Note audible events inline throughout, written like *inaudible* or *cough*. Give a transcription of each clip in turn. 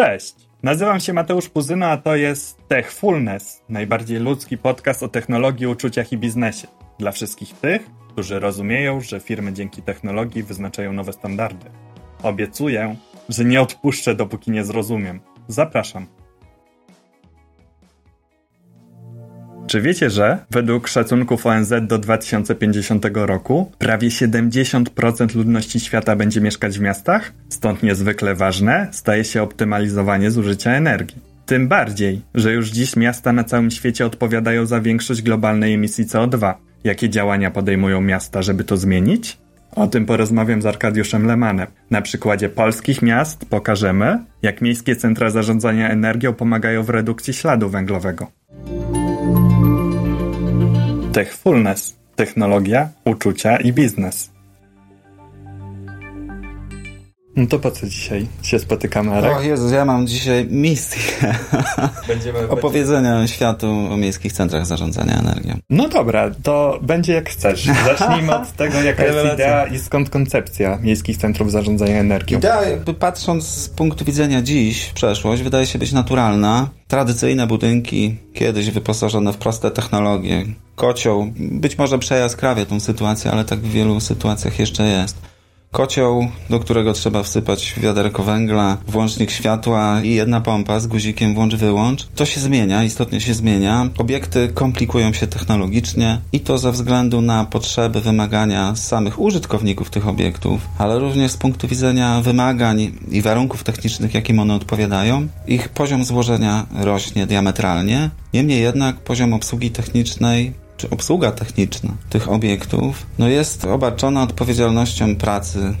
Cześć! Nazywam się Mateusz Puzyna, a to jest Techfulness, najbardziej ludzki podcast o technologii, uczuciach i biznesie. Dla wszystkich tych, którzy rozumieją, że firmy dzięki technologii wyznaczają nowe standardy. Obiecuję, że nie odpuszczę, dopóki nie zrozumiem. Zapraszam. Czy wiecie, że według szacunków ONZ do 2050 roku prawie 70% ludności świata będzie mieszkać w miastach? Stąd niezwykle ważne staje się optymalizowanie zużycia energii. Tym bardziej, że już dziś miasta na całym świecie odpowiadają za większość globalnej emisji CO2. Jakie działania podejmują miasta, żeby to zmienić? O tym porozmawiam z Arkadiuszem Lemanem. Na przykładzie polskich miast pokażemy, jak miejskie centra zarządzania energią pomagają w redukcji śladu węglowego. Techfulness. Technologia, uczucia i biznes. No to po co dzisiaj się spotykamy, Arek? O Jezus, ja mam dzisiaj misję Będziemy opowiedzenia światu o miejskich centrach zarządzania energią. No dobra, to będzie jak chcesz. Zacznijmy od tego, jaka jest idea i skąd koncepcja miejskich centrów zarządzania energią. Idea, jakby patrząc z punktu widzenia dziś, przeszłość, wydaje się być naturalna. Tradycyjne budynki, kiedyś wyposażone w proste technologie, kocioł, być może przejaskrawie tą sytuację, ale tak w wielu sytuacjach jeszcze jest. Kocioł, do którego trzeba wsypać wiaderko węgla, włącznik światła i jedna pompa z guzikiem włącz-wyłącz. To się zmienia, istotnie się zmienia. Obiekty komplikują się technologicznie i to ze względu na potrzeby, wymagania samych użytkowników tych obiektów, ale również z punktu widzenia wymagań i warunków technicznych, jakim one odpowiadają. Ich poziom złożenia rośnie diametralnie. Niemniej jednak poziom obsługi technicznej czy obsługa techniczna tych obiektów no jest obarczona odpowiedzialnością pracy,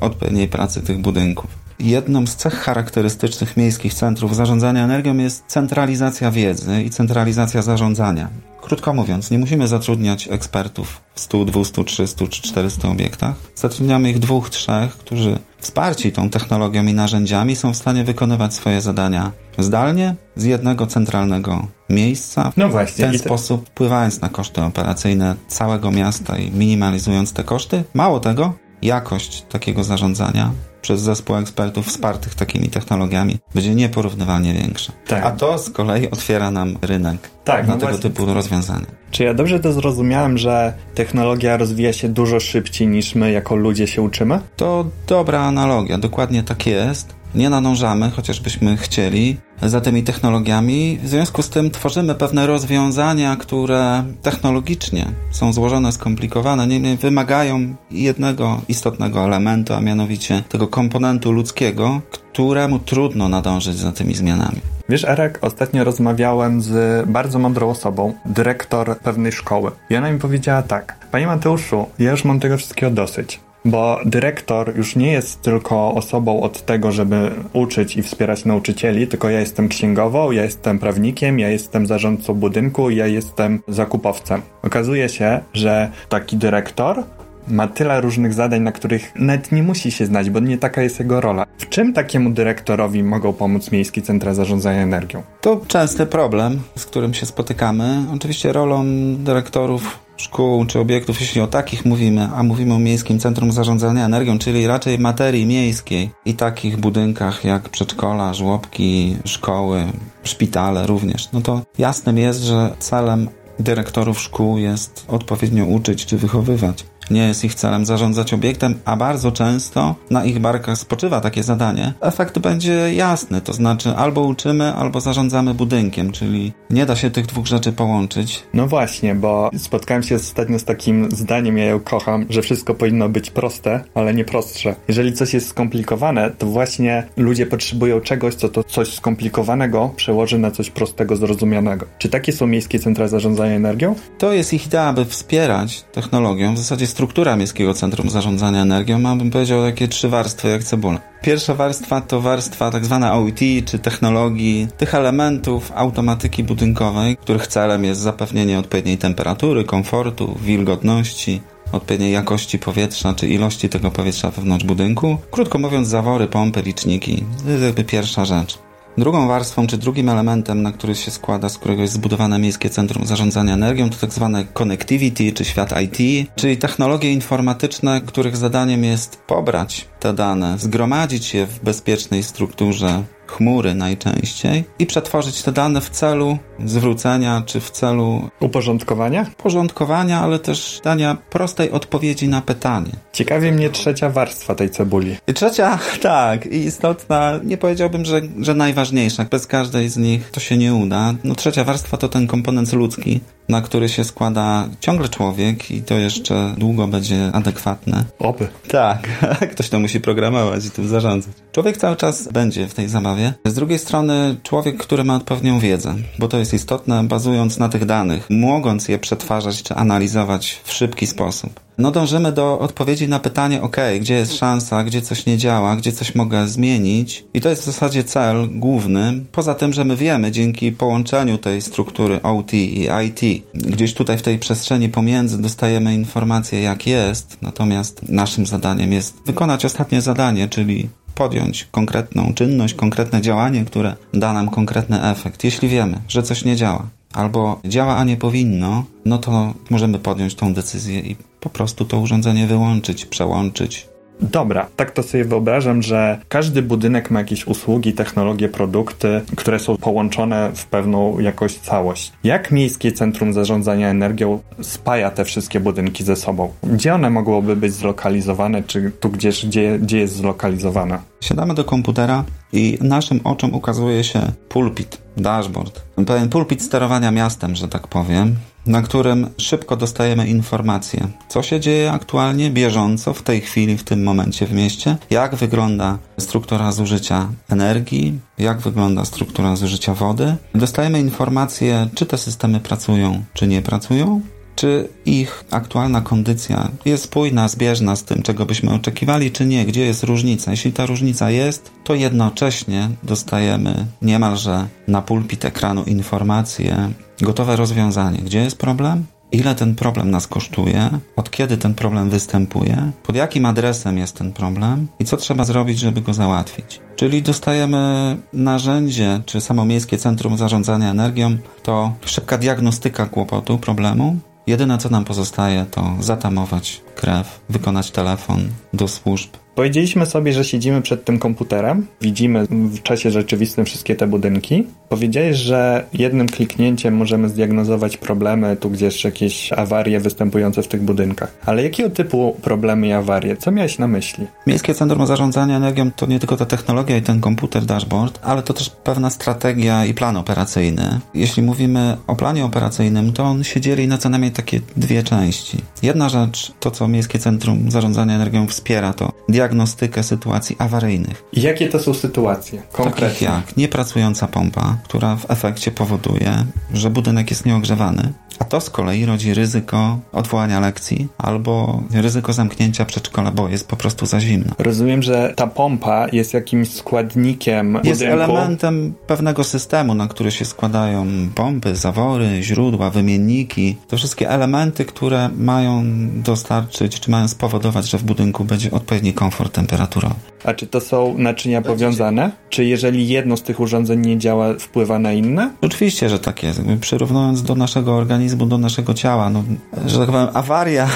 odpowiedniej pracy tych budynków. Jedną z cech charakterystycznych miejskich centrów zarządzania energią jest centralizacja wiedzy i centralizacja zarządzania. Krótko mówiąc, nie musimy zatrudniać ekspertów w 100, 200, 300 czy 400 obiektach. Zatrudniamy ich dwóch, trzech, którzy wsparci tą technologią i narzędziami są w stanie wykonywać swoje zadania zdalnie z jednego centralnego miejsca. No W właśnie. ten i te- sposób wpływając na koszty operacyjne całego miasta i minimalizując te koszty. Mało tego, jakość takiego zarządzania przez zespół ekspertów wspartych takimi technologiami będzie nieporównywalnie większa. Tak. A to z kolei otwiera nam rynek Tak, na no tego właśnie. typu rozwiązania. Czy ja dobrze to zrozumiałem, że technologia rozwija się dużo szybciej niż my jako ludzie się uczymy? To dobra analogia, dokładnie tak jest. Nie nadążamy, chociażbyśmy chcieli, za tymi technologiami. W związku z tym tworzymy pewne rozwiązania, które technologicznie są złożone, skomplikowane, niemniej wymagają jednego istotnego elementu, a mianowicie tego komponentu ludzkiego, któremu trudno nadążyć za tymi zmianami. Wiesz, Erek, ostatnio rozmawiałem z bardzo mądrą osobą, dyrektor pewnej szkoły. I ona mi powiedziała tak: Panie Mateuszu, ja już mam tego wszystkiego dosyć. Bo dyrektor już nie jest tylko osobą od tego, żeby uczyć i wspierać nauczycieli, tylko ja jestem księgową, ja jestem prawnikiem, ja jestem zarządcą budynku, ja jestem zakupowcem. Okazuje się, że taki dyrektor ma tyle różnych zadań, na których nawet nie musi się znać, bo nie taka jest jego rola. W czym takiemu dyrektorowi mogą pomóc miejskie centra zarządzania energią? To częsty problem, z którym się spotykamy. Oczywiście rolą dyrektorów szkół czy obiektów, jeśli o takich mówimy, a mówimy o Miejskim Centrum Zarządzania Energią, czyli raczej materii miejskiej i takich budynkach jak przedszkola, żłobki, szkoły, szpitale również, no to jasnym jest, że celem dyrektorów szkół jest odpowiednio uczyć czy wychowywać. Nie jest ich celem zarządzać obiektem, a bardzo często na ich barkach spoczywa takie zadanie. Efekt będzie jasny, to znaczy albo uczymy, albo zarządzamy budynkiem, czyli nie da się tych dwóch rzeczy połączyć. No właśnie, bo spotkałem się ostatnio z takim zdaniem, ja ją kocham, że wszystko powinno być proste, ale nie prostsze. Jeżeli coś jest skomplikowane, to właśnie ludzie potrzebują czegoś, co to coś skomplikowanego przełoży na coś prostego, zrozumianego. Czy takie są miejskie centra zarządzania energią? To jest ich idea, aby wspierać technologią. W zasadzie struktura Miejskiego Centrum Zarządzania Energią ma, bym powiedział, takie trzy warstwy jak cebula. Pierwsza warstwa to warstwa tak zwana OIT, czy technologii, tych elementów automatyki budynkowej, których celem jest zapewnienie odpowiedniej temperatury, komfortu, wilgotności, odpowiedniej jakości powietrza, czy ilości tego powietrza wewnątrz budynku. Krótko mówiąc, zawory, pompy, liczniki. To jest jakby pierwsza rzecz. Drugą warstwą, czy drugim elementem, na który się składa, z którego jest zbudowane Miejskie Centrum Zarządzania Energią, to tak zwane connectivity, czy świat IT, czyli technologie informatyczne, których zadaniem jest pobrać te dane, zgromadzić je w bezpiecznej strukturze chmury najczęściej i przetworzyć te dane w celu zwrócenia czy w celu uporządkowania? Porządkowania, ale też dania prostej odpowiedzi na pytanie. Ciekawi mnie trzecia warstwa tej cebuli. I trzecia, *laughs* tak, i istotna, nie powiedziałbym, że, że najważniejsza. Bez każdej z nich to się nie uda. No trzecia warstwa to ten komponent ludzki, na który się składa ciągle człowiek i to jeszcze długo będzie adekwatne. Oby. Tak, *laughs* ktoś to musi programować i tym zarządzać. Człowiek cały czas będzie w tej zabawie. Z drugiej strony człowiek, który ma odpowiednią wiedzę, bo to jest istotne, bazując na tych danych, mogąc je przetwarzać czy analizować w szybki sposób. No dążymy do odpowiedzi na pytanie, ok, gdzie jest szansa, gdzie coś nie działa, gdzie coś mogę zmienić. I to jest w zasadzie cel główny. Poza tym, że my wiemy dzięki połączeniu tej struktury OT i IT, gdzieś tutaj w tej przestrzeni pomiędzy dostajemy informację jak jest, natomiast naszym zadaniem jest wykonać ostatnie zadanie, czyli podjąć konkretną czynność, konkretne działanie, które da nam konkretny efekt. Jeśli wiemy, że coś nie działa, albo działa, a nie powinno, no to możemy podjąć tą decyzję i po prostu to urządzenie wyłączyć, przełączyć, Dobra, tak to sobie wyobrażam, że każdy budynek ma jakieś usługi, technologie, produkty, które są połączone w pewną jakoś całość. Jak Miejskie Centrum Zarządzania Energią spaja te wszystkie budynki ze sobą? Gdzie one mogłyby być zlokalizowane, czy tu gdzieś, gdzie, gdzie jest zlokalizowane? Siadamy do komputera i naszym oczom ukazuje się pulpit, dashboard, pewien pulpit sterowania miastem, że tak powiem, na którym szybko dostajemy informacje, co się dzieje aktualnie, bieżąco, w tej chwili, w tym momencie w mieście, jak wygląda struktura zużycia energii, jak wygląda struktura zużycia wody. Dostajemy informacje, czy te systemy pracują, czy nie pracują, czy ich aktualna kondycja jest spójna, zbieżna z tym, czego byśmy oczekiwali, czy nie, gdzie jest różnica. Jeśli ta różnica jest, to jednocześnie dostajemy niemalże na pulpit ekranu informacje, gotowe rozwiązanie. Gdzie jest problem? Ile ten problem nas kosztuje? Od kiedy ten problem występuje? Pod jakim adresem jest ten problem? I co trzeba zrobić, żeby go załatwić? Czyli dostajemy narzędzie, czy samo Miejskie Centrum Zarządzania Energią, to szybka diagnostyka kłopotu, problemu, Jedyne, co nam pozostaje, to zatamować krew, wykonać telefon do służb, Powiedzieliśmy sobie, że siedzimy przed tym komputerem, widzimy w czasie rzeczywistym wszystkie te budynki. Powiedziałeś, że jednym kliknięciem możemy zdiagnozować problemy, tu gdzieś jakieś awarie występujące w tych budynkach. Ale jakiego typu problemy i awarie? Co miałeś na myśli? Miejskie Centrum Zarządzania Energią to nie tylko ta technologia i ten komputer dashboard, ale to też pewna strategia i plan operacyjny. Jeśli mówimy o planie operacyjnym, to on się dzieli na co najmniej takie dwie części. Jedna rzecz, to co Miejskie Centrum Zarządzania Energią wspiera, to diagnostyka diagnostykę sytuacji awaryjnych. I jakie to są sytuacje konkretnie? Takich jak niepracująca pompa, która w efekcie powoduje, że budynek jest nieogrzewany, a to z kolei rodzi ryzyko odwołania lekcji albo ryzyko zamknięcia przedszkola, bo jest po prostu za zimno. Rozumiem, że ta pompa jest jakimś składnikiem Jest budynku. elementem pewnego systemu, na który się składają pompy, zawory, źródła, wymienniki. To wszystkie elementy, które mają dostarczyć, czy mają spowodować, że w budynku będzie odpowiedni komfort temperaturowy. A czy to są naczynia powiązane? Czy jeżeli jedno z tych urządzeń nie działa, wpływa na inne? Oczywiście, że tak jest. Przyrównując do naszego organizmu, do naszego ciała, no, że tak powiem, awaria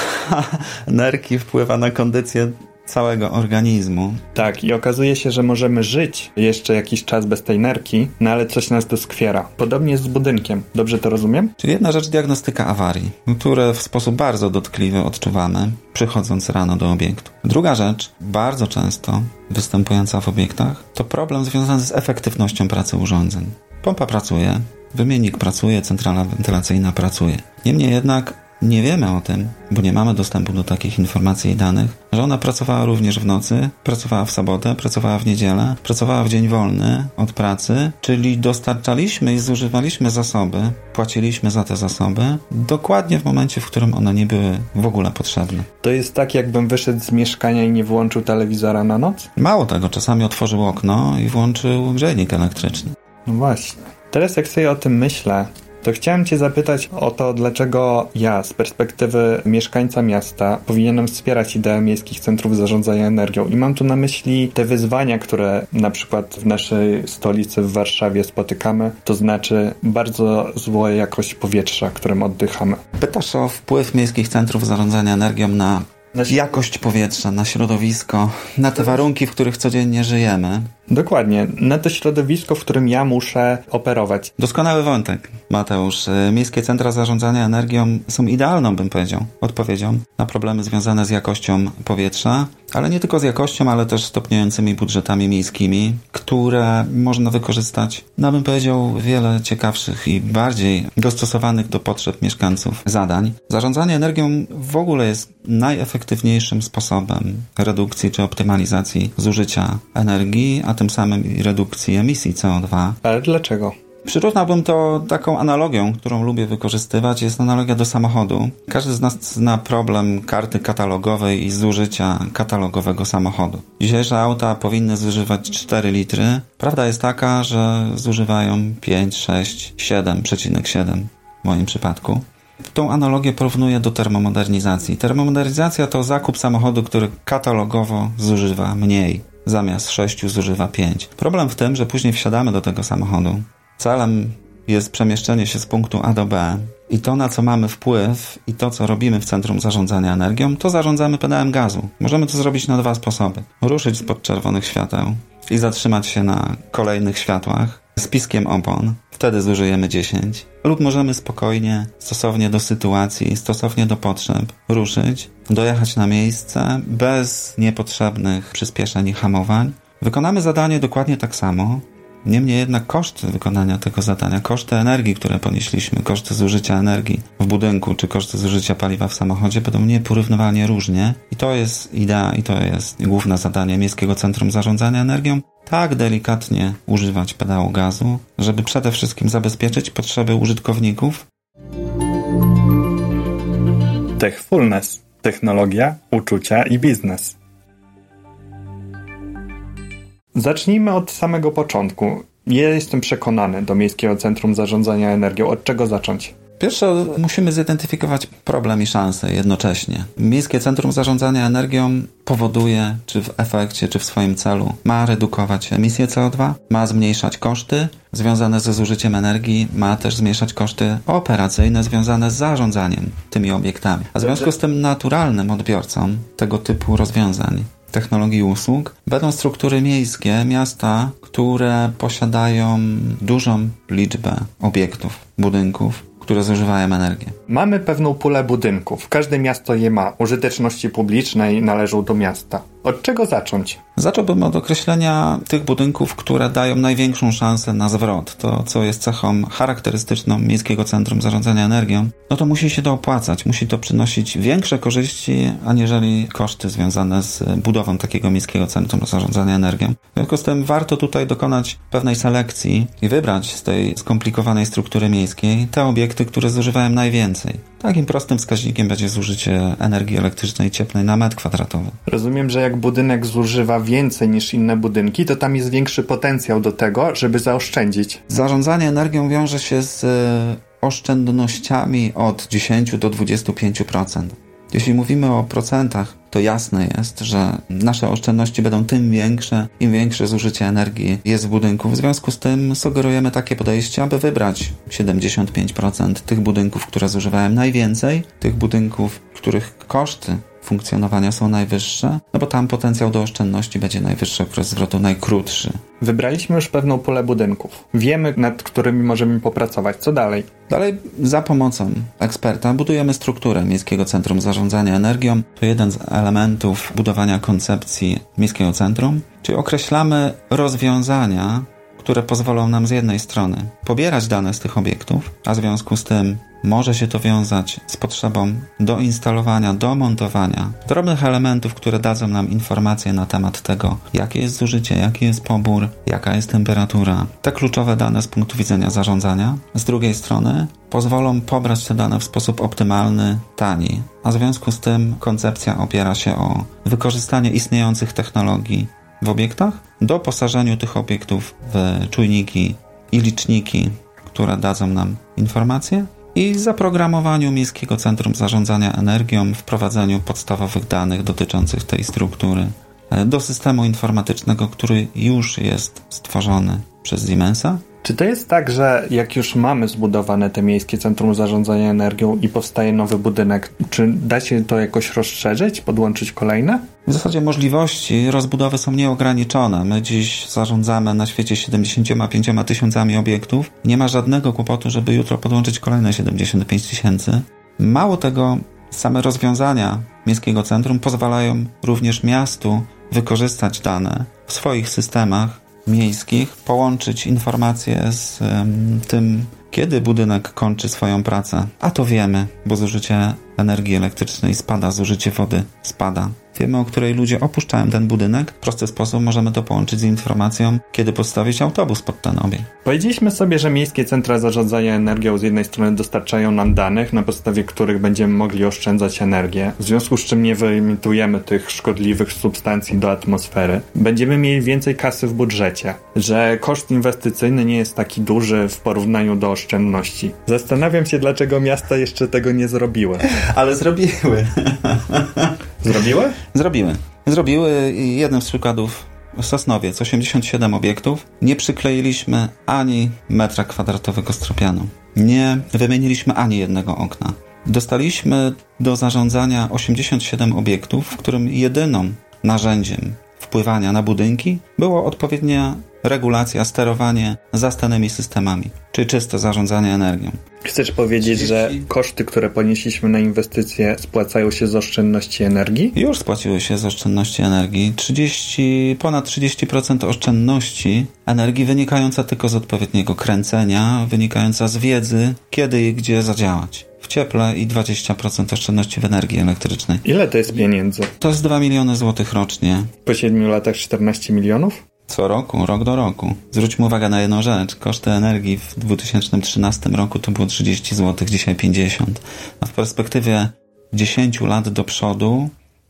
*laughs* nerki wpływa na kondycję całego organizmu. Tak, i okazuje się, że możemy żyć jeszcze jakiś czas bez tej nerki, no ale coś nas doskwiera. Podobnie jest z budynkiem. Dobrze to rozumiem? Czyli jedna rzecz diagnostyka awarii, które w sposób bardzo dotkliwy odczuwamy, przychodząc rano do obiektu. Druga rzecz, bardzo często występująca w obiektach, to problem związany z efektywnością pracy urządzeń. Pompa pracuje, wymiennik pracuje, centrala wentylacyjna pracuje. Niemniej jednak nie wiemy o tym, bo nie mamy dostępu do takich informacji i danych, że ona pracowała również w nocy, pracowała w sobotę, pracowała w niedzielę, pracowała w dzień wolny od pracy, czyli dostarczaliśmy i zużywaliśmy zasoby, płaciliśmy za te zasoby dokładnie w momencie, w którym one nie były w ogóle potrzebne. To jest tak, jakbym wyszedł z mieszkania i nie włączył telewizora na noc? Mało tego, czasami otworzył okno i włączył grzejnik elektryczny. No właśnie. Teraz jak sobie o tym myślę, to chciałem Cię zapytać o to, dlaczego ja z perspektywy mieszkańca miasta powinienem wspierać ideę miejskich centrów zarządzania energią. I mam tu na myśli te wyzwania, które na przykład w naszej stolicy w Warszawie spotykamy, to znaczy bardzo zła jakość powietrza, którym oddychamy. Pytasz o wpływ miejskich centrów zarządzania energią na jakość powietrza, na środowisko, na te warunki, w których codziennie żyjemy. Dokładnie, na to środowisko, w którym ja muszę operować. Doskonały wątek, Mateusz. Miejskie centra zarządzania energią są idealną, bym powiedział, odpowiedzią na problemy związane z jakością powietrza, ale nie tylko z jakością, ale też stopniującymi budżetami miejskimi, które można wykorzystać, no bym powiedział, wiele ciekawszych i bardziej dostosowanych do potrzeb mieszkańców zadań. Zarządzanie energią w ogóle jest najefektywniejszym sposobem redukcji czy optymalizacji zużycia energii, a tym samym i redukcji emisji CO2. Ale dlaczego? Przyrównałbym to taką analogią, którą lubię wykorzystywać, jest analogia do samochodu. Każdy z nas zna problem karty katalogowej i zużycia katalogowego samochodu. Dzisiejsze auta powinny zużywać 4 litry. Prawda jest taka, że zużywają 5, 6, 7,7 w moim przypadku. Tą analogię porównuję do termomodernizacji. Termomodernizacja to zakup samochodu, który katalogowo zużywa mniej. Zamiast 6 zużywa 5. Problem w tym, że później wsiadamy do tego samochodu. Celem jest przemieszczenie się z punktu A do B i to, na co mamy wpływ i to, co robimy w Centrum Zarządzania Energią, to zarządzamy pedałem gazu. Możemy to zrobić na dwa sposoby. Ruszyć spod czerwonych świateł i zatrzymać się na kolejnych światłach z piskiem opon. Wtedy zużyjemy 10. Lub możemy spokojnie, stosownie do sytuacji, stosownie do potrzeb, ruszyć, dojechać na miejsce bez niepotrzebnych przyspieszeń i hamowań. Wykonamy zadanie dokładnie tak samo, Niemniej jednak koszty wykonania tego zadania, koszty energii, które ponieśliśmy, koszty zużycia energii w budynku, czy koszty zużycia paliwa w samochodzie będą nieporównywalnie różnie. I to jest idea, i to jest główne zadanie Miejskiego Centrum Zarządzania Energią. Tak delikatnie używać pedału gazu, żeby przede wszystkim zabezpieczyć potrzeby użytkowników. Techfulness. Technologia, uczucia i biznes. Zacznijmy od samego początku. Ja jestem przekonany do Miejskiego Centrum Zarządzania Energią. Od czego zacząć? Pierwsze musimy zidentyfikować problem i szansę jednocześnie. Miejskie Centrum Zarządzania Energią powoduje, czy w efekcie, czy w swoim celu, ma redukować emisję CO2, ma zmniejszać koszty związane ze zużyciem energii, ma też zmniejszać koszty operacyjne związane z zarządzaniem tymi obiektami. A w związku z tym naturalnym odbiorcą tego typu rozwiązań technologii usług będą struktury miejskie, miasta, które posiadają dużą liczbę obiektów, budynków, które zużywają energię. Mamy pewną pulę budynków. Każde miasto je ma. Użyteczności publicznej należą do miasta. Od czego zacząć? Zacząłbym od określenia tych budynków, które dają największą szansę na zwrot. To, co jest cechą charakterystyczną Miejskiego Centrum Zarządzania Energią, no to musi się to opłacać. Musi to przynosić większe korzyści, aniżeli koszty związane z budową takiego Miejskiego Centrum Zarządzania Energią. W związku z tym warto tutaj dokonać pewnej selekcji i wybrać z tej skomplikowanej struktury miejskiej te obiekty, które zużywają najwięcej. Takim prostym wskaźnikiem będzie zużycie energii elektrycznej cieplnej na metr kwadratowy. Rozumiem, że jak budynek zużywa więcej niż inne budynki, to tam jest większy potencjał do tego, żeby zaoszczędzić. Zarządzanie energią wiąże się z e, oszczędnościami od 10 do 25%. Jeśli mówimy o procentach, to jasne jest, że nasze oszczędności będą tym większe, im większe zużycie energii jest w budynku. W związku z tym sugerujemy takie podejście, aby wybrać 75% tych budynków, które zużywają najwięcej, tych budynków, których koszty funkcjonowania są najwyższe, no bo tam potencjał do oszczędności będzie najwyższy, okres zwrotu najkrótszy. Wybraliśmy już pewną pulę budynków. Wiemy, nad którymi możemy popracować. Co dalej? Dalej, za pomocą eksperta budujemy strukturę Miejskiego Centrum Zarządzania Energią. To jeden z elementów budowania koncepcji Miejskiego Centrum, czyli określamy rozwiązania, które pozwolą nam z jednej strony pobierać dane z tych obiektów, a w związku z tym może się to wiązać z potrzebą doinstalowania, domontowania drobnych elementów, które dadzą nam informacje na temat tego, jakie jest zużycie, jaki jest pobór, jaka jest temperatura. Te kluczowe dane z punktu widzenia zarządzania. Z drugiej strony pozwolą pobrać te dane w sposób optymalny, tani. A w związku z tym koncepcja opiera się o wykorzystanie istniejących technologii w obiektach, doposażeniu tych obiektów w czujniki i liczniki, które dadzą nam informacje i zaprogramowaniu Miejskiego Centrum Zarządzania Energią, wprowadzeniu podstawowych danych dotyczących tej struktury e, do systemu informatycznego, który już jest stworzony przez Siemensa Czy to jest tak, że jak już mamy zbudowane te miejskie centrum zarządzania energią i powstaje nowy budynek, czy da się to jakoś rozszerzyć, podłączyć kolejne? W zasadzie możliwości rozbudowy są nieograniczone. My dziś zarządzamy na świecie 75 tysiącami obiektów. Nie ma żadnego kłopotu, żeby jutro podłączyć kolejne 75 tysięcy. Mało tego, same rozwiązania miejskiego centrum pozwalają również miastu wykorzystać dane w swoich systemach miejskich, połączyć informacje z tym, kiedy budynek kończy swoją pracę. A to wiemy, bo zużycie energii elektrycznej spada, zużycie wody spada firmy, o której ludzie opuszczają ten budynek, w prosty sposób możemy to połączyć z informacją, kiedy postawić autobus pod ten obiekt. Powiedzieliśmy sobie, że miejskie centra zarządzania energią z jednej strony dostarczają nam danych, na podstawie których będziemy mogli oszczędzać energię, w związku z czym nie wyemitujemy tych szkodliwych substancji do atmosfery. Będziemy mieli więcej kasy w budżecie, że koszt inwestycyjny nie jest taki duży w porównaniu do oszczędności. Zastanawiam się, dlaczego miasta jeszcze tego nie zrobiły. Ale *laughs* zrobiły. Zrobiły? Zrobiły. Zrobiły jednym z przykładów Sosnowiec, 87 obiektów. Nie przykleiliśmy ani metra kwadratowego stropianu. Nie wymieniliśmy ani jednego okna. Dostaliśmy do zarządzania 87 obiektów, w którym jedyną narzędziem wpływania na budynki było odpowiednia regulacja, sterowanie zastanymi systemami, czy czyste zarządzanie energią. Chcesz powiedzieć, 30... że koszty, które ponieśliśmy na inwestycje, spłacają się z oszczędności energii? Już spłaciły się z oszczędności energii. 30, ponad 30% oszczędności energii wynikająca tylko z odpowiedniego kręcenia, wynikająca z wiedzy, kiedy i gdzie zadziałać w cieple i 20% oszczędności w energii elektrycznej. Ile to jest pieniędzy? To jest 2 miliony złotych rocznie. Po 7 latach 14 milionów? Co roku, rok do roku. Zwróćmy uwagę na jedną rzecz. Koszty energii w 2013 roku to było 30 zł, dzisiaj 50. A w perspektywie 10 lat do przodu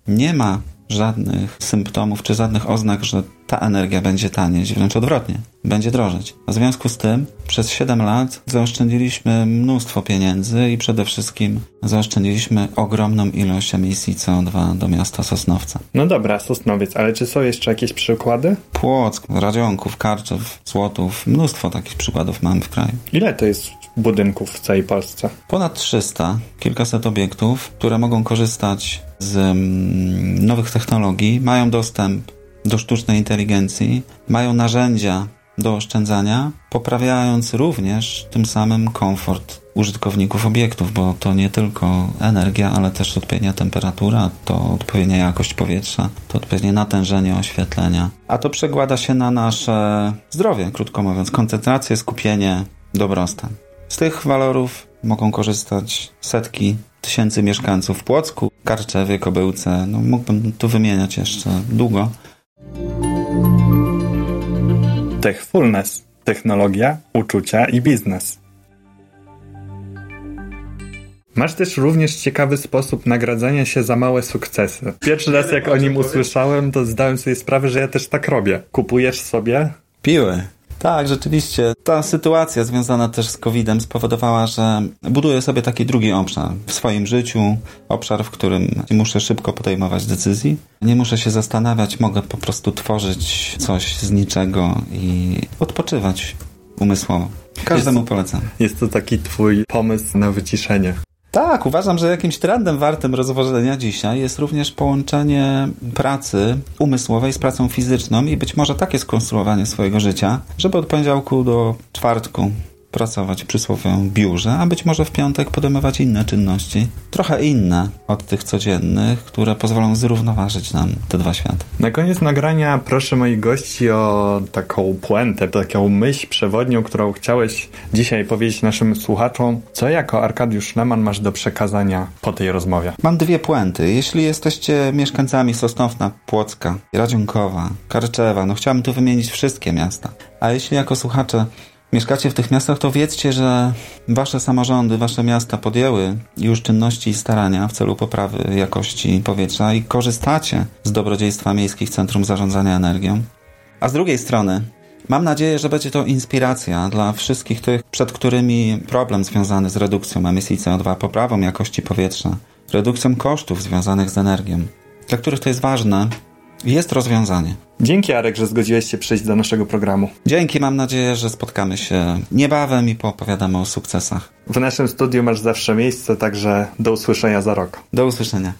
nie ma żadnych symptomów czy żadnych oznak, że ta energia będzie tanieć, wręcz odwrotnie, będzie drożeć. w związku z tym przez 7 lat zaoszczędziliśmy mnóstwo pieniędzy i przede wszystkim zaoszczędziliśmy ogromną ilość emisji CO2 do miasta Sosnowca. No dobra, Sosnowiec, ale czy są jeszcze jakieś przykłady? Płock, Radzionków, Karczew, Złotów, mnóstwo takich przykładów mamy w kraju. Ile to jest budynków w całej Polsce? Ponad 300, kilkaset obiektów, które mogą korzystać z mm, nowych technologii, mają dostęp do sztucznej inteligencji, mają narzędzia do oszczędzania, poprawiając również tym samym komfort użytkowników obiektów, bo to nie tylko energia, ale też odpowiednia temperatura, to odpowiednia jakość powietrza, to odpowiednie natężenie oświetlenia. A to przekłada się na nasze zdrowie, krótko mówiąc, koncentrację, skupienie, dobrostan. Z tych walorów mogą korzystać setki tysięcy mieszkańców w Płocku, Karczewie, Kobyłce. No, mógłbym tu wymieniać jeszcze długo. Techfulness. Technologia, uczucia i biznes. Masz też również ciekawy sposób nagradzania się za małe sukcesy. Pierwszy raz jak o nim usłyszałem, to zdałem sobie sprawę, że ja też tak robię. Kupujesz sobie piły tak, rzeczywiście. Ta sytuacja związana też z COVID-em spowodowała, że buduję sobie taki drugi obszar w swoim życiu, obszar, w którym nie muszę szybko podejmować decyzji, nie muszę się zastanawiać, mogę po prostu tworzyć coś z niczego i odpoczywać umysłowo. Każdemu jest, polecam. Jest to taki twój pomysł na wyciszenie. Tak, uważam, że jakimś trendem wartym rozważenia dzisiaj jest również połączenie pracy umysłowej z pracą fizyczną i być może takie skonstruowanie swojego życia, żeby od poniedziałku do czwartku pracować przy słowem biurze, a być może w piątek podejmować inne czynności, trochę inne od tych codziennych, które pozwolą zrównoważyć nam te dwa światy. Na koniec nagrania proszę moich gości o taką puentę, taką myśl przewodnią, którą chciałeś dzisiaj powiedzieć naszym słuchaczom. Co jako Arkadiusz Leman masz do przekazania po tej rozmowie? Mam dwie puenty. Jeśli jesteście mieszkańcami Sosnowna, Płocka, Radzionkowa, Karczewa, no chciałbym tu wymienić wszystkie miasta. A jeśli jako słuchacze mieszkacie w tych miastach, to wiedzcie, że wasze samorządy, wasze miasta podjęły już czynności i starania w celu poprawy jakości powietrza i korzystacie z dobrodziejstwa miejskich centrum zarządzania energią. A z drugiej strony, mam nadzieję, że będzie to inspiracja dla wszystkich tych, przed którymi problem związany z redukcją emisji CO2, poprawą jakości powietrza, redukcją kosztów związanych z energią, dla których to jest ważne, jest rozwiązanie. Dzięki Arek, że zgodziłeś się przyjść do naszego programu. Dzięki, mam nadzieję, że spotkamy się niebawem i poopowiadamy o sukcesach. W naszym studiu masz zawsze miejsce, także do usłyszenia za rok. Do usłyszenia.